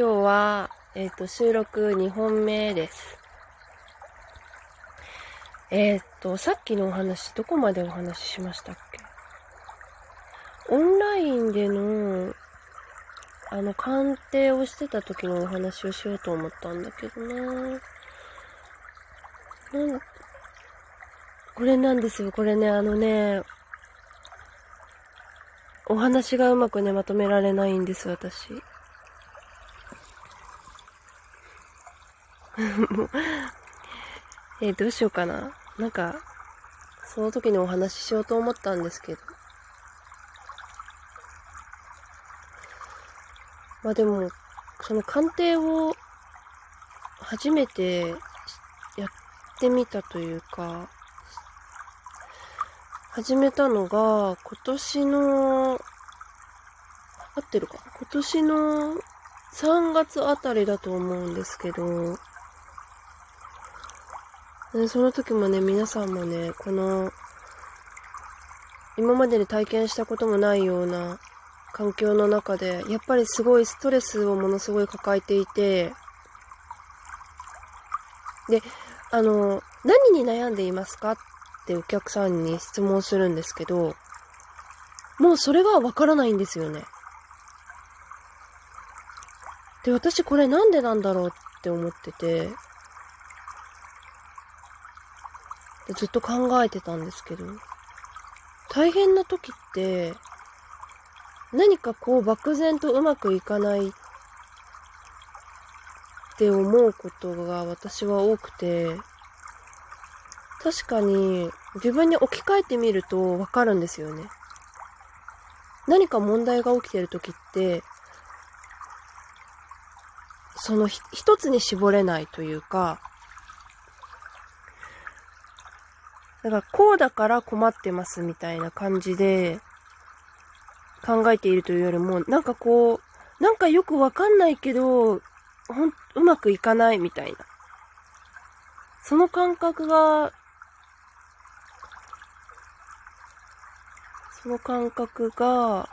今日は、えっ、と、収録2本目です。えっ、と、さっきのお話、どこまでお話ししましたっけ？オンラインでの、あの、鑑定をしてた時のお話をしようと思ったんだけどななんこれなんですよ、これね、あのね、お話がうまくね、まとめられないんです、私。もう えどうしようかな。なんか、その時にお話ししようと思ったんですけど。まあでも、その鑑定を初めてやってみたというか、始めたのが今年の、合ってるか？今年の3月あたりだと思うんですけど、ねその時もね、皆さんもね、この、今までに体験したこともないような環境の中で、やっぱりすごいストレスをものすごい抱えていて、で、あの、何に悩んでいますかってお客さんに質問するんですけど、もうそれがわからないんですよね。で、私これなんでなんだろうって思ってて、でずっと考えてたんですけど、大変な時って、何かこう漠然とうまくいかないって思うことが私は多くて、確かに自分に置き換えてみるとわかるんですよね。何か問題が起きてる時って、その一つに絞れないというか、だからこうだから困ってますみたいな感じで考えているというよりも、なんかこう、なんかよくわかんないけど、ほん、うまくいかないみたいな。その感覚が、その感覚が、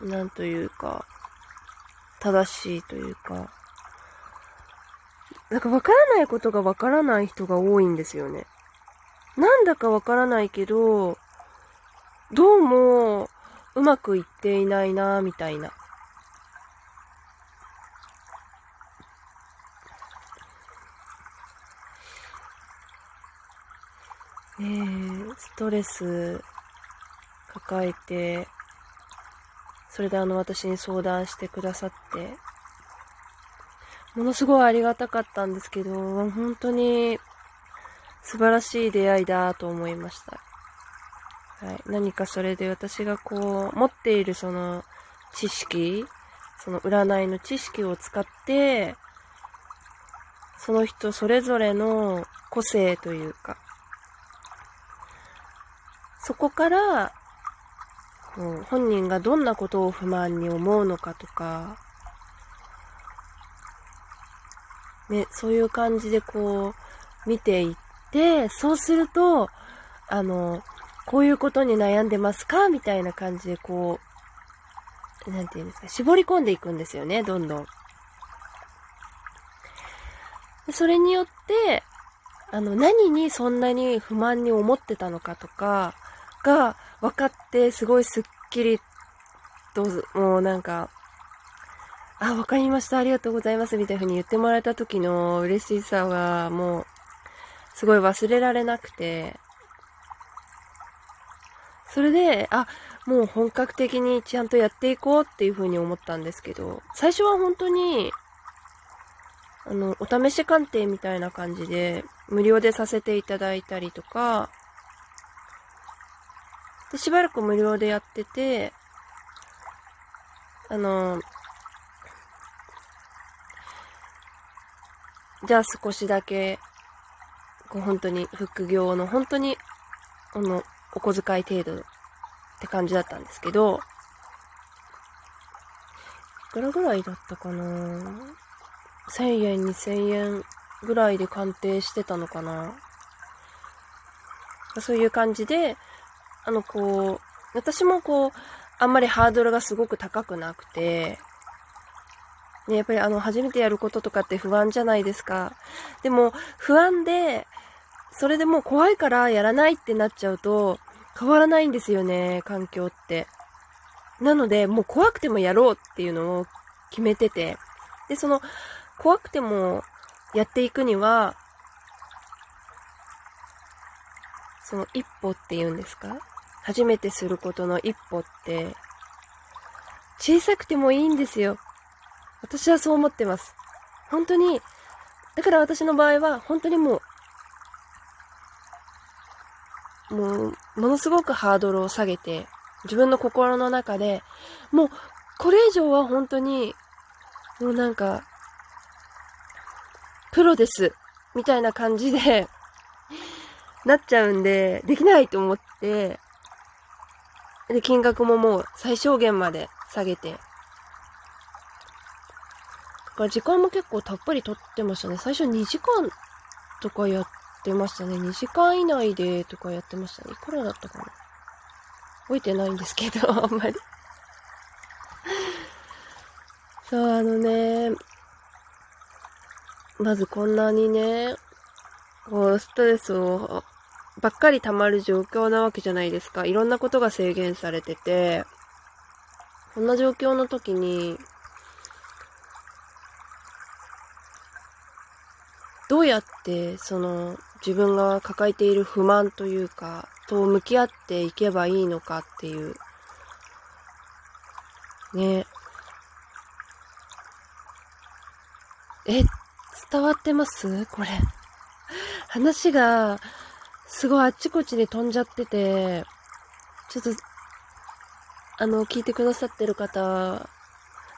なんというか、正しいというか、なんかわからないことがわからない人が多いんですよね。なんだかわからないけど、どうもうまくいっていないな、みたいな。ねえ、ストレス抱えて、それであの私に相談してくださって、ものすごいありがたかったんですけど、本当に素晴らしい出会いだと思いました。はい。何かそれで私がこう、持っているその知識、その占いの知識を使って、その人それぞれの個性というか、そこから、本人がどんなことを不満に思うのかとか、ね、そういう感じでこう、見ていって、そうすると、あの、こういうことに悩んでますか？みたいな感じでこう、なんていうんですか、絞り込んでいくんですよね、どんどん。それによって、あの、何にそんなに不満に思ってたのかとかが分かって、すごいスッキリと、もうなんか、あ、わかりました、ありがとうございます、みたいな風に言ってもらえた時の嬉しさが、もう、すごい忘れられなくて、それで、あ、もう本格的にちゃんとやっていこうっていう風に思ったんですけど、最初は本当に、あの、お試し鑑定みたいな感じで、無料でさせていただいたりとか、で、しばらく無料でやってて、あの、じゃあ少しだけ、こう本当に副業の本当に、あの、お小遣い程度って感じだったんですけど、いくらぐらいだったかな ?1000 円、2000円ぐらいで鑑定してたのかな？そういう感じで、あの、こう、私もこう、あんまりハードルがすごく高くなくて、ね、やっぱりあの、初めてやることとかって不安じゃないですか。でも、不安で、それでもう怖いからやらないってなっちゃうと、変わらないんですよね、環境って。なので、もう怖くてもやろうっていうのを決めてて。で、その、怖くてもやっていくには、その一歩って言うんですか？初めてすることの一歩って、小さくてもいいんですよ。私はそう思ってます。本当に、だから私の場合は、本当にもう、もう、ものすごくハードルを下げて、自分の心の中で、もう、これ以上は本当に、もうなんか、プロです、みたいな感じでなっちゃうんで、できないと思って、で、金額ももう最小限まで下げて。から時間も結構たっぷり取ってましたね。最初2時間とかやってましたね。2時間以内でとかやってましたね。いくらだったかな覚えてないんですけど、あんまりそう、あのね、まずこんなにね、こう、ストレスをばっかり溜まる状況なわけじゃないですか。いろんなことが制限されてて、こんな状況の時に、どうやってその自分が抱えている不満というか、と向き合っていけばいいのかっていう、ね。え、伝わってます？これ。話がすごいあっちこっちに飛んじゃってて、ちょっと、あの、聞いてくださってる方、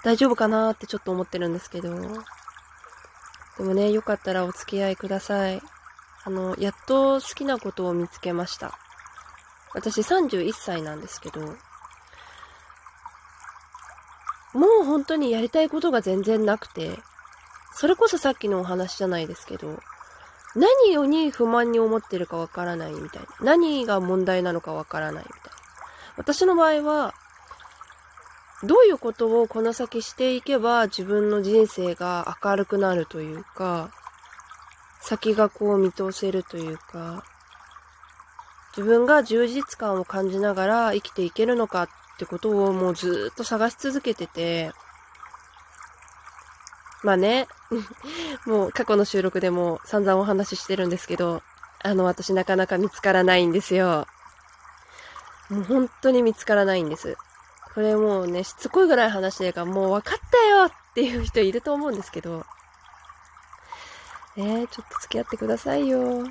大丈夫かなってちょっと思ってるんですけど、でもね、よかったらお付き合いください。あの、やっと好きなことを見つけました。私31歳なんですけど、もう本当にやりたいことが全然なくて、それこそさっきのお話じゃないですけど、何をに不満に思ってるかわからないみたいな。何が問題なのかわからないみたいな。私の場合は、どういうことをこの先していけば自分の人生が明るくなるというか、先がこう見通せるというか、自分が充実感を感じながら生きていけるのかってことをもうずっと探し続けてて、まあね、もう過去の収録でも散々お話ししてるんですけど、あの私なかなか見つからないんですよ。もう本当に見つからないんです。これもうね、しつこいぐらい話してるかもう分かったよっていう人いると思うんですけど、えー、ちょっと付き合ってくださいよ。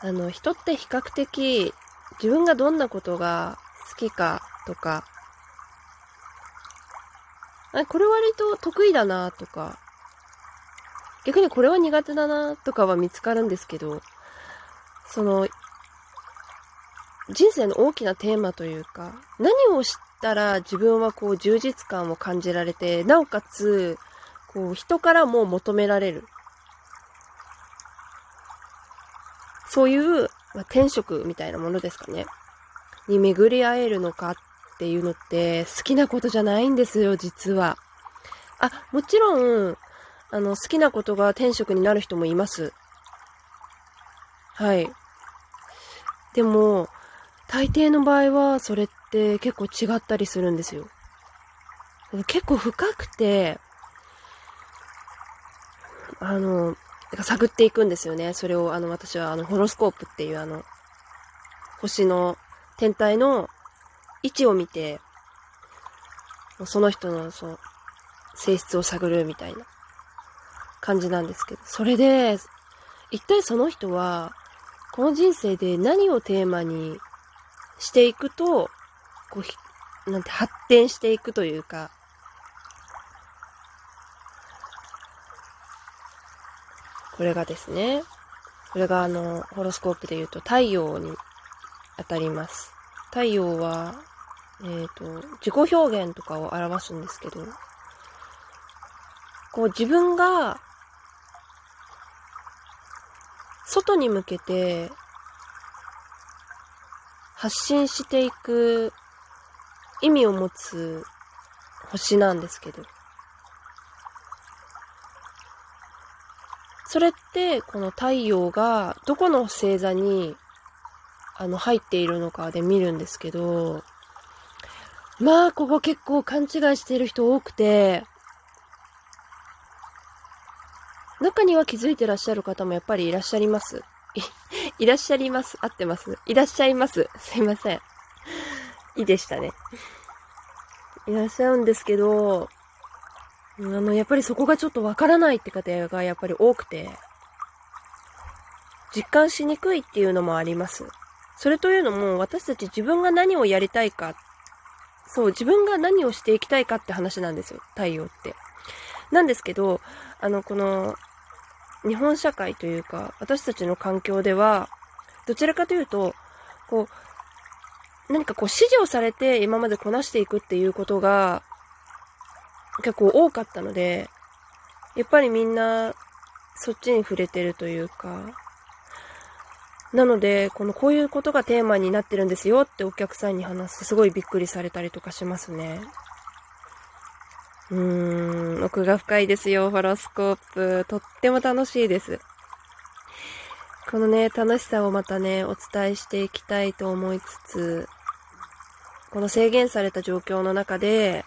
あの、人って比較的自分がどんなことが好きかとか、あ、これ割と得意だなとか、逆にこれは苦手だなとかは見つかるんですけど、その、人生の大きなテーマというか、何をしたら自分はこう充実感を感じられて、なおかつ、こう人からも求められる。そういう、まあ、転職みたいなものですかね。に巡り会えるのかっていうのって好きなことじゃないんですよ、実は。あ、もちろん、あの、好きなことが転職になる人もいます。はい。でも、大抵の場合は、それって結構違ったりするんですよ。結構深くて、あの、探っていくんですよね。それを、あの、私は、あの、ホロスコープっていう、あの、星の天体の位置を見て、その人の、そう、性質を探るみたいな感じなんですけど、それで、一体その人は、この人生で何をテーマにしていくと、こう、なんて発展していくというか、これがですね、これがあの、ホロスコープで言うと太陽に当たります。太陽はえっ、ー、と、自己表現とかを表すんですけど、こう自分が、外に向けて、発信していく意味を持つ星なんですけど。それって、この太陽がどこの星座に、あの、入っているのかで見るんですけど、まあ、ここ結構勘違いしている人多くて、中には気づいてらっしゃる方もやっぱりいらっしゃいます。いらっしゃいます。合ってます？いらっしゃいます。すいません。いいでしたね。いらっしゃるんですけど、あの、やっぱりそこがちょっとわからないって方がやっぱり多くて、実感しにくいっていうのもあります。それというのも、私たち自分が何をやりたいか、そう、自分が何をしていきたいかって話なんですよ、太陽って。なんですけど、あの、この、日本社会というか、私たちの環境では、どちらかというと、こう、何かこう指示をされて今までこなしていくっていうことが結構多かったので、やっぱりみんなそっちに触れてるというか、なので、このこういうことがテーマになってるんですよってお客さんに話すとすごいびっくりされたりとかしますね。うーん、奥が深いですよ、ホロスコープ。とっても楽しいです。このね、楽しさをまたね、お伝えしていきたいと思いつつ、この制限された状況の中で、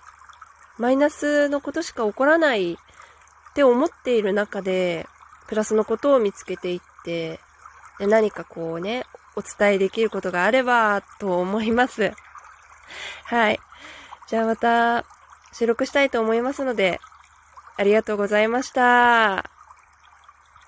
マイナスのことしか起こらないって思っている中で、プラスのことを見つけていって、で何かこうね、お伝えできることがあれば、と思います。はい。じゃあまた、収録したいと思いますので、ありがとうございました。